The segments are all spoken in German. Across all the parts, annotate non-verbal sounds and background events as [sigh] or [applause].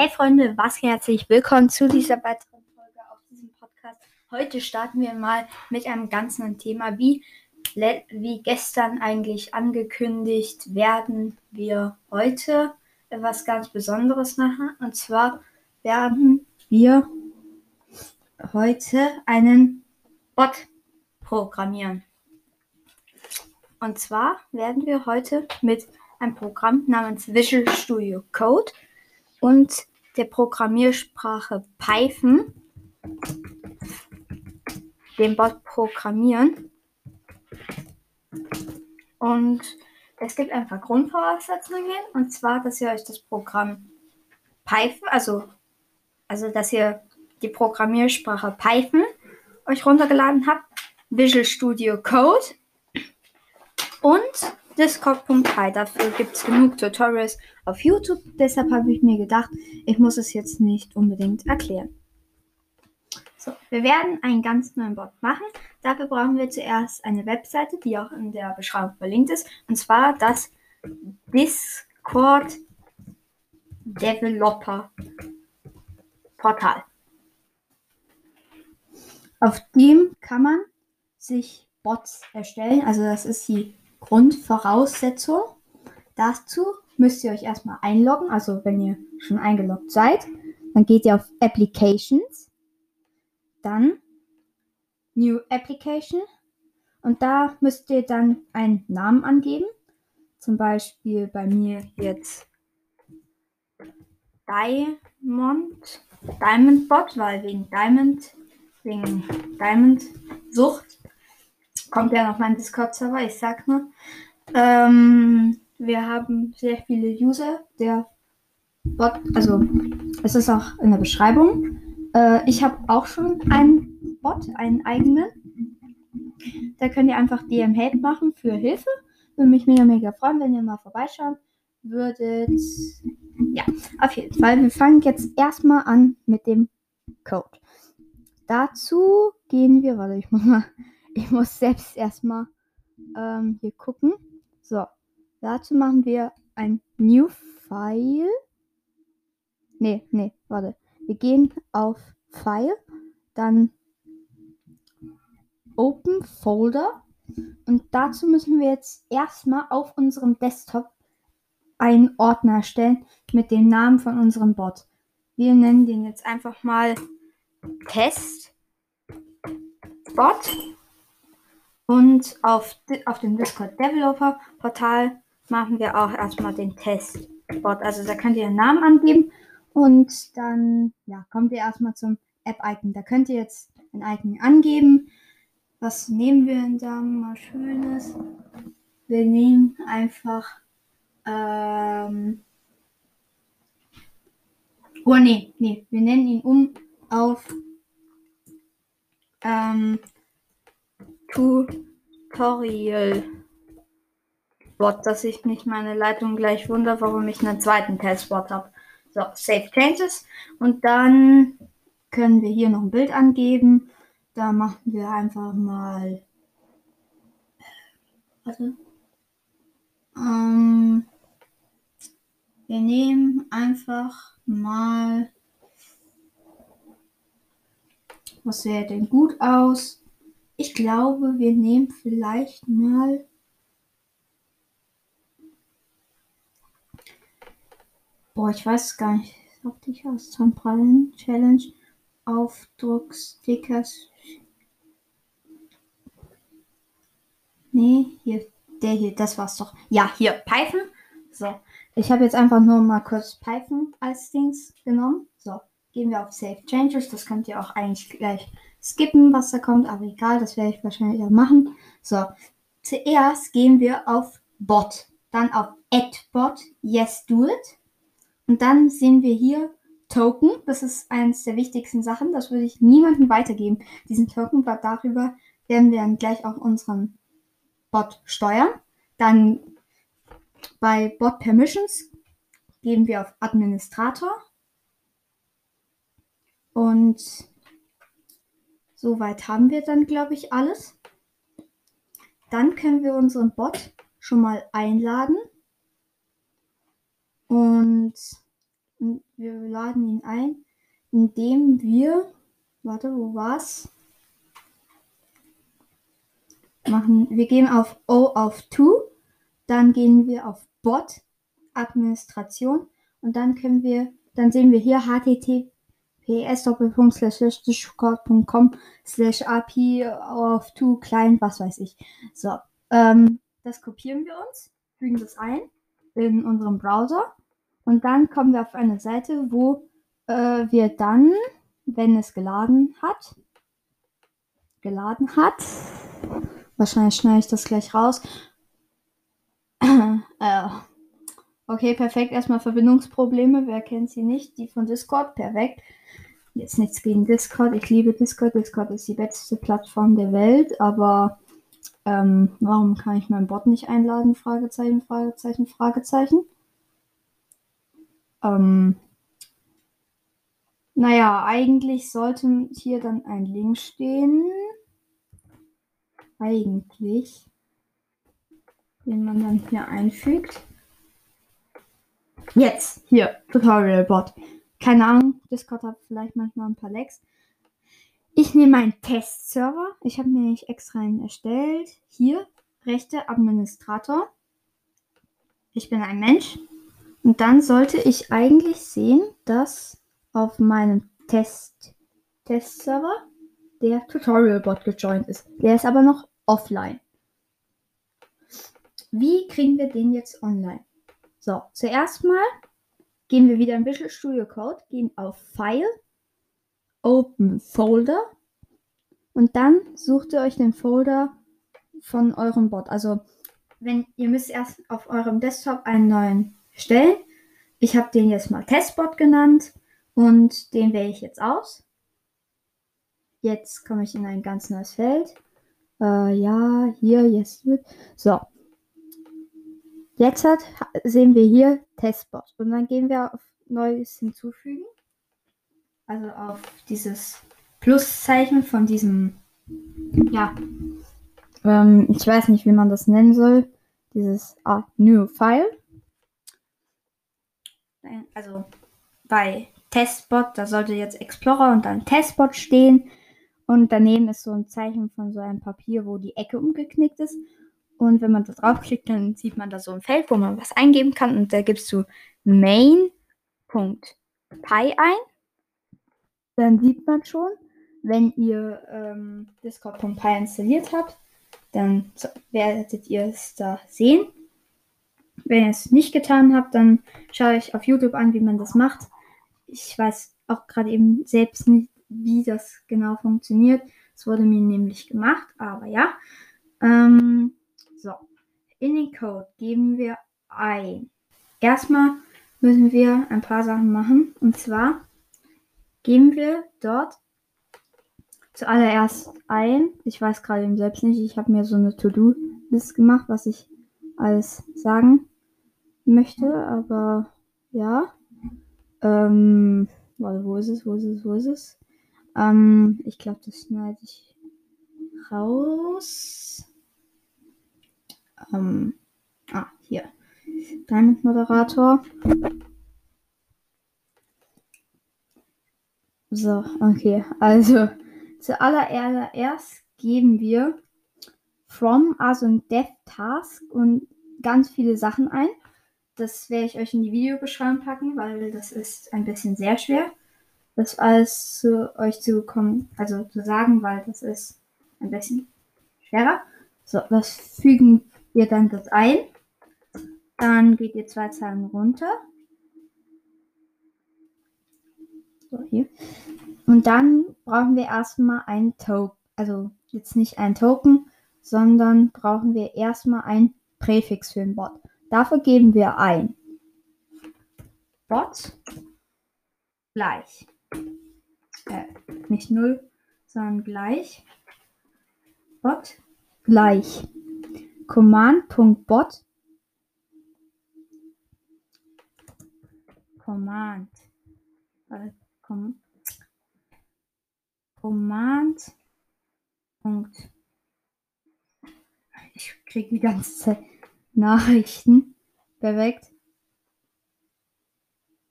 Hey Freunde, was herzlich willkommen zu dieser weiteren Folge auf diesem Podcast. Heute starten wir mal mit einem ganz neuen Thema. Wie, wie gestern eigentlich angekündigt, werden wir heute etwas ganz Besonderes machen. Und zwar werden wir heute einen Bot programmieren. Und zwar werden wir heute mit einem Programm namens Visual Studio Code und der Programmiersprache Python den Bot programmieren. Und es gibt einfach Grundvoraussetzungen, und zwar, dass ihr euch das Programm Python, also, also dass ihr die Programmiersprache Python euch runtergeladen habt, Visual Studio Code und Discord.hi. Dafür gibt es genug Tutorials auf YouTube. Deshalb habe ich mir gedacht, ich muss es jetzt nicht unbedingt erklären. So, wir werden einen ganz neuen Bot machen. Dafür brauchen wir zuerst eine Webseite, die auch in der Beschreibung verlinkt ist. Und zwar das Discord Developer Portal. Auf dem kann man sich Bots erstellen. Also das ist die Grundvoraussetzung. Dazu müsst ihr euch erstmal einloggen. Also wenn ihr schon eingeloggt seid, dann geht ihr auf Applications, dann New Application und da müsst ihr dann einen Namen angeben. Zum Beispiel bei mir jetzt Diamond, Diamond Bot, weil wegen Diamond, wegen Diamond Sucht kommt ja noch mein Discord-Server, ich sag nur. Ähm, wir haben sehr viele User. Der Bot, also es ist auch in der Beschreibung. Äh, ich habe auch schon einen Bot, einen eigenen. Da könnt ihr einfach DM Help machen für Hilfe. Würde mich mega, mega freuen, wenn ihr mal vorbeischauen würdet. Ja, auf jeden Fall. Wir fangen jetzt erstmal an mit dem Code. Dazu gehen wir, warte, ich muss mal ich muss selbst erstmal ähm, hier gucken. So, dazu machen wir ein New File. Nee, nee, warte. Wir gehen auf File, dann Open Folder und dazu müssen wir jetzt erstmal auf unserem Desktop einen Ordner erstellen mit dem Namen von unserem Bot. Wir nennen den jetzt einfach mal Test Bot. Und auf, auf dem Discord Developer Portal machen wir auch erstmal den Testbot. Also da könnt ihr einen Namen angeben und dann ja, kommt ihr erstmal zum App-Icon. Da könnt ihr jetzt ein Icon angeben. Was nehmen wir denn da mal Schönes? Wir nehmen einfach. Ähm, oh nee, nee, wir nennen ihn um auf ähm, Tutorial. Bot, dass ich nicht meine Leitung gleich wundere, warum ich einen zweiten Testbot habe. So, Save Changes. Und dann können wir hier noch ein Bild angeben. Da machen wir einfach mal. Warte. Ähm, wir nehmen einfach mal. Was sähe denn gut aus? Ich glaube, wir nehmen vielleicht mal Boah, ich weiß gar nicht. Sagte ich aus Zahnprallen Challenge Aufdruckstickers. Nee, hier, der hier, das war's doch. Ja, hier, Python. So, ich habe jetzt einfach nur mal kurz Python als Dings genommen. So, gehen wir auf Save Changes. Das könnt ihr auch eigentlich gleich skippen, was da kommt, aber egal, das werde ich wahrscheinlich auch machen. So, zuerst gehen wir auf Bot, dann auf Add Bot, Yes Do It. Und dann sehen wir hier Token. Das ist eines der wichtigsten Sachen. Das würde ich niemandem weitergeben. Diesen Token, weil darüber werden wir dann gleich auch unseren Bot steuern. Dann bei Bot Permissions gehen wir auf Administrator. Und Soweit haben wir dann, glaube ich, alles. Dann können wir unseren Bot schon mal einladen. Und wir laden ihn ein, indem wir, warte, wo war's? Machen, wir gehen auf O auf To, dann gehen wir auf Bot, Administration und dann können wir, dann sehen wir hier https discord.com slash API auf To klein, was weiß ich. So, ähm, das kopieren wir uns, fügen das ein in unserem Browser und dann kommen wir auf eine Seite, wo äh, wir dann, wenn es geladen hat, geladen hat, wahrscheinlich schneide ich das gleich raus. [clears throat] äh, okay, perfekt. Erstmal Verbindungsprobleme. Wer kennt sie nicht? Die von Discord. Perfekt. Jetzt nichts gegen Discord. Ich liebe Discord. Discord ist die beste Plattform der Welt. Aber ähm, warum kann ich meinen Bot nicht einladen? Fragezeichen, Fragezeichen, Fragezeichen. Ähm, naja, eigentlich sollte hier dann ein Link stehen. Eigentlich. Den man dann hier einfügt. Jetzt, hier, Tutorial Bot. Keine Ahnung, Discord hat vielleicht manchmal ein paar Lecks. Ich nehme meinen Testserver. Ich habe mir nämlich extra einen erstellt. Hier, rechte Administrator. Ich bin ein Mensch. Und dann sollte ich eigentlich sehen, dass auf meinem Test Testserver der Tutorial-Bot gejoint ist. Der ist aber noch offline. Wie kriegen wir den jetzt online? So, zuerst mal gehen wir wieder in Visual Studio Code, gehen auf File, Open Folder und dann sucht ihr euch den Folder von eurem Bot. Also, wenn ihr müsst erst auf eurem Desktop einen neuen stellen. Ich habe den jetzt mal Testbot genannt und den wähle ich jetzt aus. Jetzt komme ich in ein ganz neues Feld. Äh, ja, hier, jetzt wird. So. Jetzt sehen wir hier Testbot. Und dann gehen wir auf Neues hinzufügen. Also auf dieses Pluszeichen von diesem, ja, ähm, ich weiß nicht, wie man das nennen soll. Dieses ah, New File also bei Testbot, da sollte jetzt Explorer und dann Testbot stehen. Und daneben ist so ein Zeichen von so einem Papier, wo die Ecke umgeknickt ist. Und wenn man da draufklickt, dann sieht man da so ein Feld, wo man was eingeben kann. Und da gibst du main.py ein. Dann sieht man schon, wenn ihr ähm, Discord.py installiert habt, dann werdet ihr es da sehen. Wenn ihr es nicht getan habt, dann schaue ich auf YouTube an, wie man das macht. Ich weiß auch gerade eben selbst nicht, wie das genau funktioniert. Es wurde mir nämlich gemacht, aber ja. Ähm, so, in den Code geben wir ein. Erstmal müssen wir ein paar Sachen machen. Und zwar geben wir dort zuallererst ein. Ich weiß gerade eben selbst nicht. Ich habe mir so eine To-Do-List gemacht, was ich alles sagen möchte, aber ja. Ähm, warte, wo ist es, wo ist es, wo ist es? Ähm, ich glaube, das schneide ich raus. Ähm, ah, hier. Diamond Moderator. So, okay. Also, zuallererst geben wir from, also ein Dev Task und ganz viele Sachen ein. Das werde ich euch in die Videobeschreibung packen, weil das ist ein bisschen sehr schwer, das alles zu euch zu kommen, also zu sagen, weil das ist ein bisschen schwerer. So, das fügen wir dann dort ein. Dann geht ihr zwei Zeilen runter. So, hier. Und dann brauchen wir erstmal ein Token. Also jetzt nicht ein Token, sondern brauchen wir erstmal ein Präfix für den Bot. Dafür geben wir ein Bot gleich, äh, nicht 0, sondern gleich Bot gleich Command.bot Command äh, com, Command Punkt ich kriege die ganze Zeit Nachrichten. Perfekt.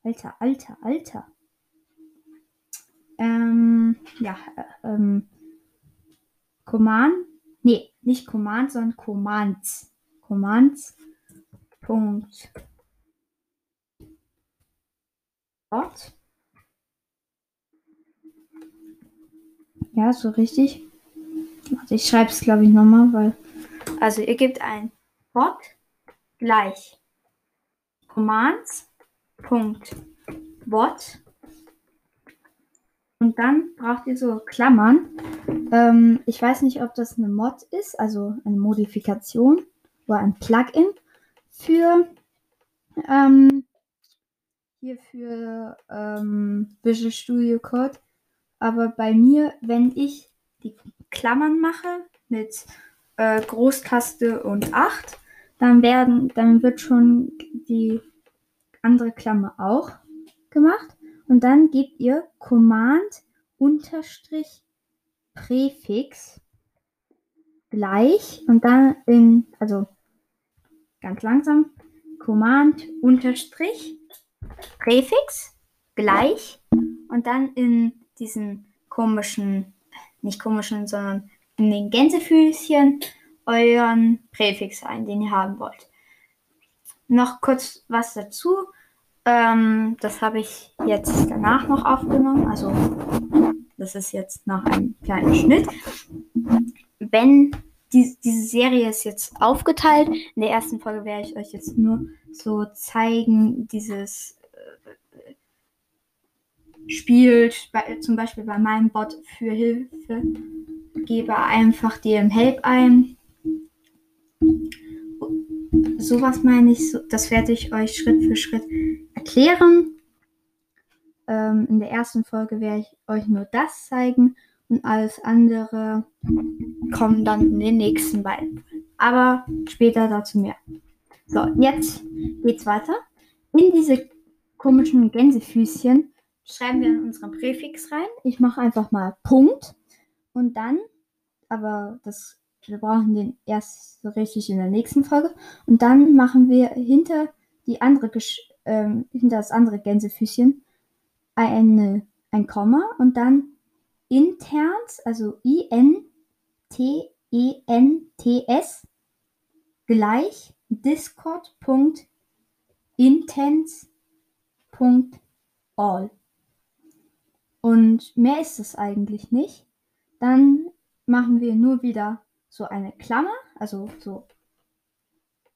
Alter, Alter, Alter. Ähm, ja, äh, ähm, Command, nee, nicht Command, sondern Commands. Commands. Punkt. Bot. Ja, so richtig. Also ich schreibe es, glaube ich, nochmal, weil. Also ihr gebt ein Bot gleich Commands. Punkt. Bot. Und dann braucht ihr so Klammern. Ähm, ich weiß nicht, ob das eine Mod ist, also eine Modifikation oder ein Plugin für ähm, hier für ähm, Visual Studio Code. Aber bei mir, wenn ich die Klammern mache mit äh, Großtaste und 8, dann werden, dann wird schon die andere Klammer auch gemacht. Und dann gebt ihr Command unterstrich Präfix gleich und dann in, also ganz langsam, Command unterstrich Präfix gleich und dann in diesen komischen, nicht komischen, sondern in den Gänsefüßchen euren Präfix ein, den ihr haben wollt. Noch kurz was dazu. Ähm, das habe ich jetzt danach noch aufgenommen. Also das ist jetzt nach einem kleinen Schnitt. Wenn die, diese Serie ist jetzt aufgeteilt. In der ersten Folge werde ich euch jetzt nur so zeigen, dieses äh, spielt bei, zum Beispiel bei meinem Bot für Hilfe. Gebe einfach dem Help ein. Sowas meine ich, das werde ich euch Schritt für Schritt erklären. Ähm, in der ersten Folge werde ich euch nur das zeigen und alles andere kommt dann in den nächsten beiden. Aber später dazu mehr. So, jetzt geht's weiter. In diese komischen Gänsefüßchen schreiben wir unseren Präfix rein. Ich mache einfach mal Punkt und dann, aber das, wir brauchen den erst so richtig in der nächsten Folge. Und dann machen wir hinter die andere, ähm, hinter das andere Gänsefüßchen eine, ein Komma und dann interns, also I-N-T-E-N-T-S gleich discord.intens.all. Und mehr ist es eigentlich nicht. Dann machen wir nur wieder so eine Klammer, also so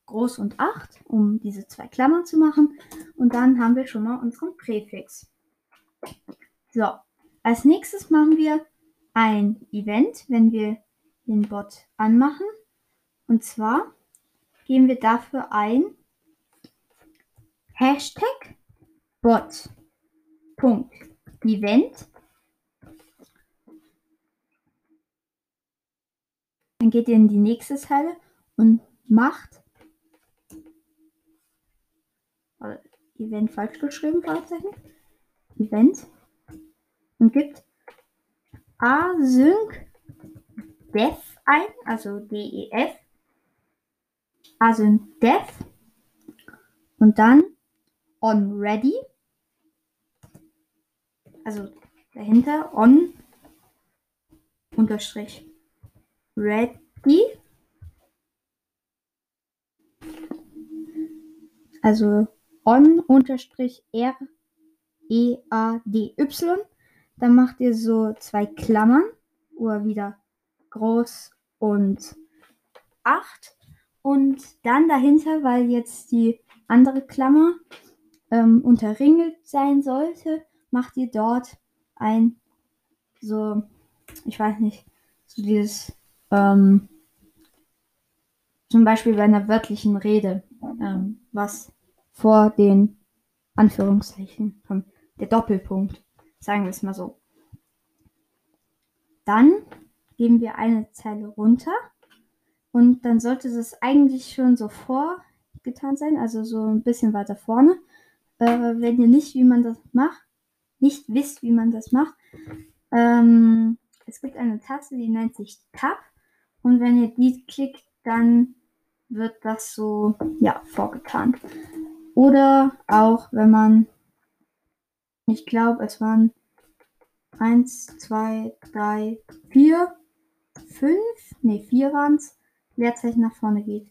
groß und 8, um diese zwei Klammern zu machen. Und dann haben wir schon mal unseren Präfix. So, als nächstes machen wir ein Event, wenn wir den Bot anmachen. Und zwar geben wir dafür ein Hashtag Bot. Event. Dann geht ihr in die nächste Zeile und macht Event falsch geschrieben, Fragezeichen. Event. Und gibt async def ein, also def, async def. Und dann on ready, also dahinter on unterstrich ready, also on unterstrich r e a d y. Dann macht ihr so zwei Klammern. Oder wieder groß und 8. Und dann dahinter, weil jetzt die andere Klammer ähm, unterringelt sein sollte, macht ihr dort ein so, ich weiß nicht, so dieses, ähm, zum Beispiel bei einer wörtlichen Rede, ähm, was vor den Anführungszeichen kommt, der Doppelpunkt. Sagen wir es mal so. Dann geben wir eine Zeile runter und dann sollte es eigentlich schon so vorgetan sein, also so ein bisschen weiter vorne. Äh, wenn ihr nicht, wie man das macht, nicht wisst, wie man das macht, ähm, es gibt eine Taste, die nennt sich Tab und wenn ihr die klickt, dann wird das so ja vorgetan. Oder auch wenn man Ich glaube, es waren 1, 2, 3, 4, 5, ne, 4 waren es. Leerzeichen nach vorne geht.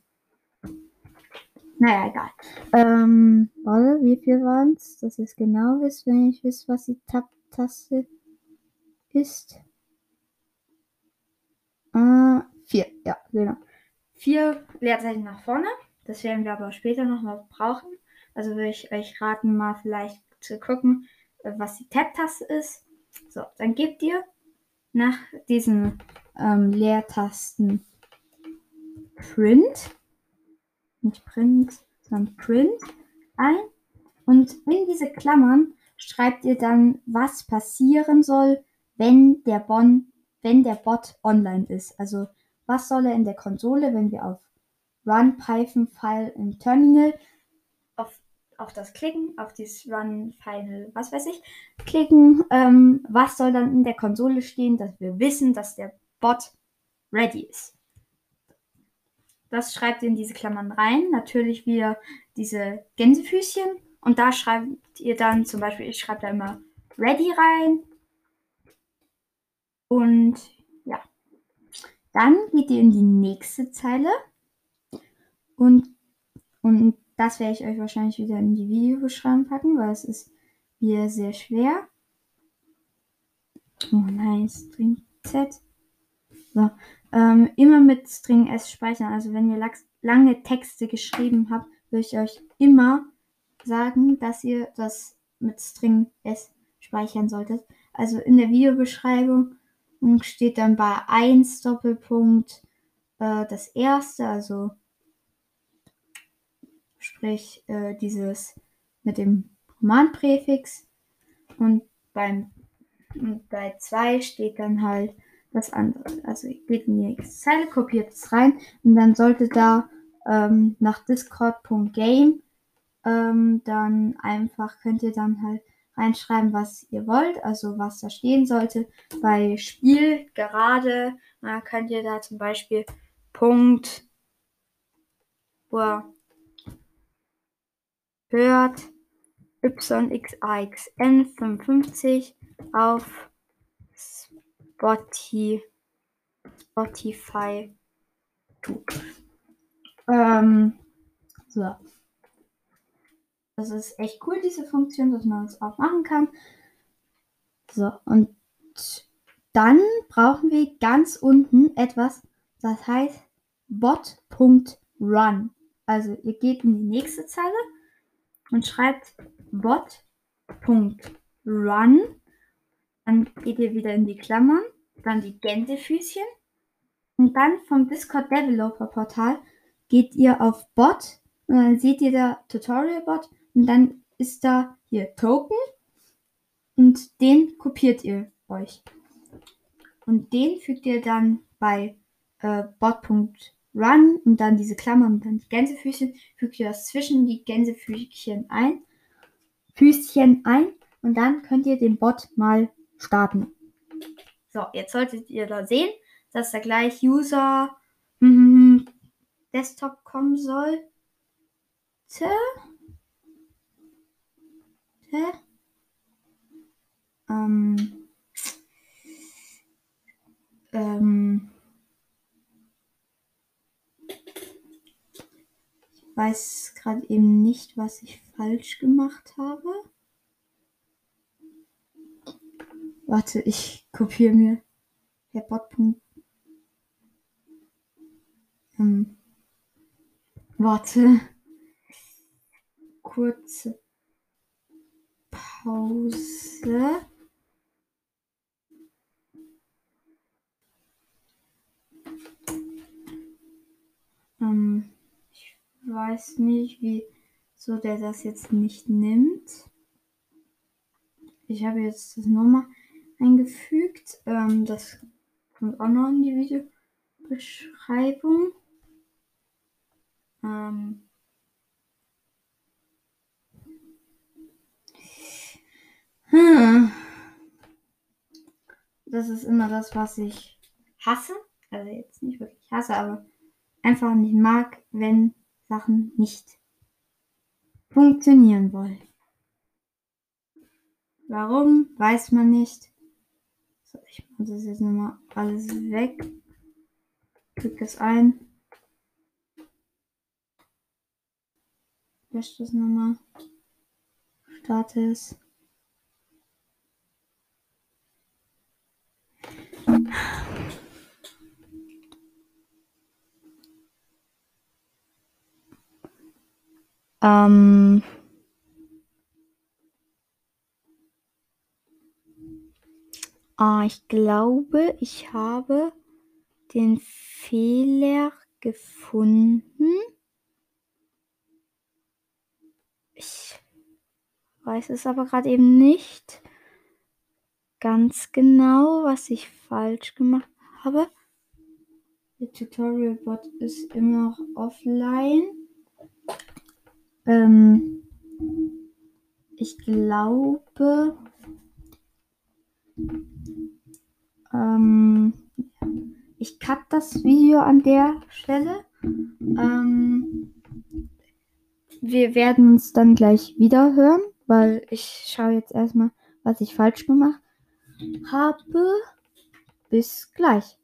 Naja, egal. Ähm, warte, wie viel waren es? Dass ihr es genau wisst, wenn ich wisst, was die Tab-Taste ist. Vier, ja, genau. Vier Leerzeichen nach vorne. Das werden wir aber später nochmal brauchen. Also würde ich euch raten, mal vielleicht zu gucken, äh, was die Tab-Taste ist. So, dann gebt ihr nach diesen ähm, Leertasten Print nicht Print, sondern Print ein. Und in diese Klammern schreibt ihr dann, was passieren soll, wenn der, bon, wenn der Bot online ist. Also was soll er in der Konsole, wenn wir auf Run Python File im Terminal auf, auf das klicken, auf dieses Run File, was weiß ich, klicken, ähm, was soll dann in der Konsole stehen, dass wir wissen, dass der Bot ready ist. Das schreibt ihr in diese Klammern rein. Natürlich wieder diese Gänsefüßchen. Und da schreibt ihr dann zum Beispiel, ich schreibe da immer ready rein. Und. Dann geht ihr in die nächste Zeile. Und, und das werde ich euch wahrscheinlich wieder in die Videobeschreibung packen, weil es ist hier sehr schwer. Oh nein, String Z. So. Ähm, immer mit String S speichern. Also wenn ihr lange Texte geschrieben habt, würde ich euch immer sagen, dass ihr das mit String S speichern solltet. Also in der Videobeschreibung steht dann bei 1 Doppelpunkt äh, das erste, also sprich äh, dieses mit dem Romanpräfix und beim und bei 2 steht dann halt das andere. Also geht in die nächste Zeile, kopiert es rein und dann sollte da ähm, nach discord.game ähm, dann einfach könnt ihr dann halt reinschreiben, was ihr wollt, also was da stehen sollte. Bei Spiel gerade na, könnt ihr da zum Beispiel Punkt hört YXAXN 55 auf Spotify, Spotify. Ähm, so. Das ist echt cool, diese Funktion, dass man es auch machen kann. So, und dann brauchen wir ganz unten etwas, das heißt bot.run. Also ihr geht in die nächste Zeile und schreibt bot.run dann geht ihr wieder in die Klammern, dann die Gänsefüßchen und dann vom Discord Developer Portal geht ihr auf Bot und dann seht ihr da Tutorial Bot und dann ist da hier Token und den kopiert ihr euch. Und den fügt ihr dann bei äh, bot.run und dann diese Klammern und dann die Gänsefüßchen, fügt ihr das zwischen die Gänsefüßchen ein, Füßchen ein und dann könnt ihr den Bot mal starten. So, jetzt solltet ihr da sehen, dass da gleich User mm, Desktop kommen soll. Ähm, ähm, ich weiß gerade eben nicht, was ich falsch gemacht habe. Warte, ich kopiere mir. Der Botpunkt. Ähm, warte. Kurze Pause. Ähm, ich weiß nicht, wie so der das jetzt nicht nimmt. Ich habe jetzt das nochmal eingefügt. Ähm, das kommt auch noch in die Videobeschreibung. Ähm, hm. Das ist immer das, was ich hasse. Also jetzt nicht wirklich hasse, aber einfach nicht mag, wenn Sachen nicht funktionieren wollen. Warum? Weiß man nicht. So, ich mache das jetzt nochmal alles weg. Klick es ein. Lösch das nochmal. Starte es. Ähm. Ah, ich glaube, ich habe den Fehler gefunden. Ich weiß es aber gerade eben nicht ganz genau, was ich falsch gemacht habe. Der Tutorial-Bot ist immer noch offline. Ähm, ich glaube, ähm, ich cut das Video an der Stelle. Ähm, wir werden uns dann gleich wieder hören, weil ich schaue jetzt erstmal, was ich falsch gemacht habe. Bis gleich.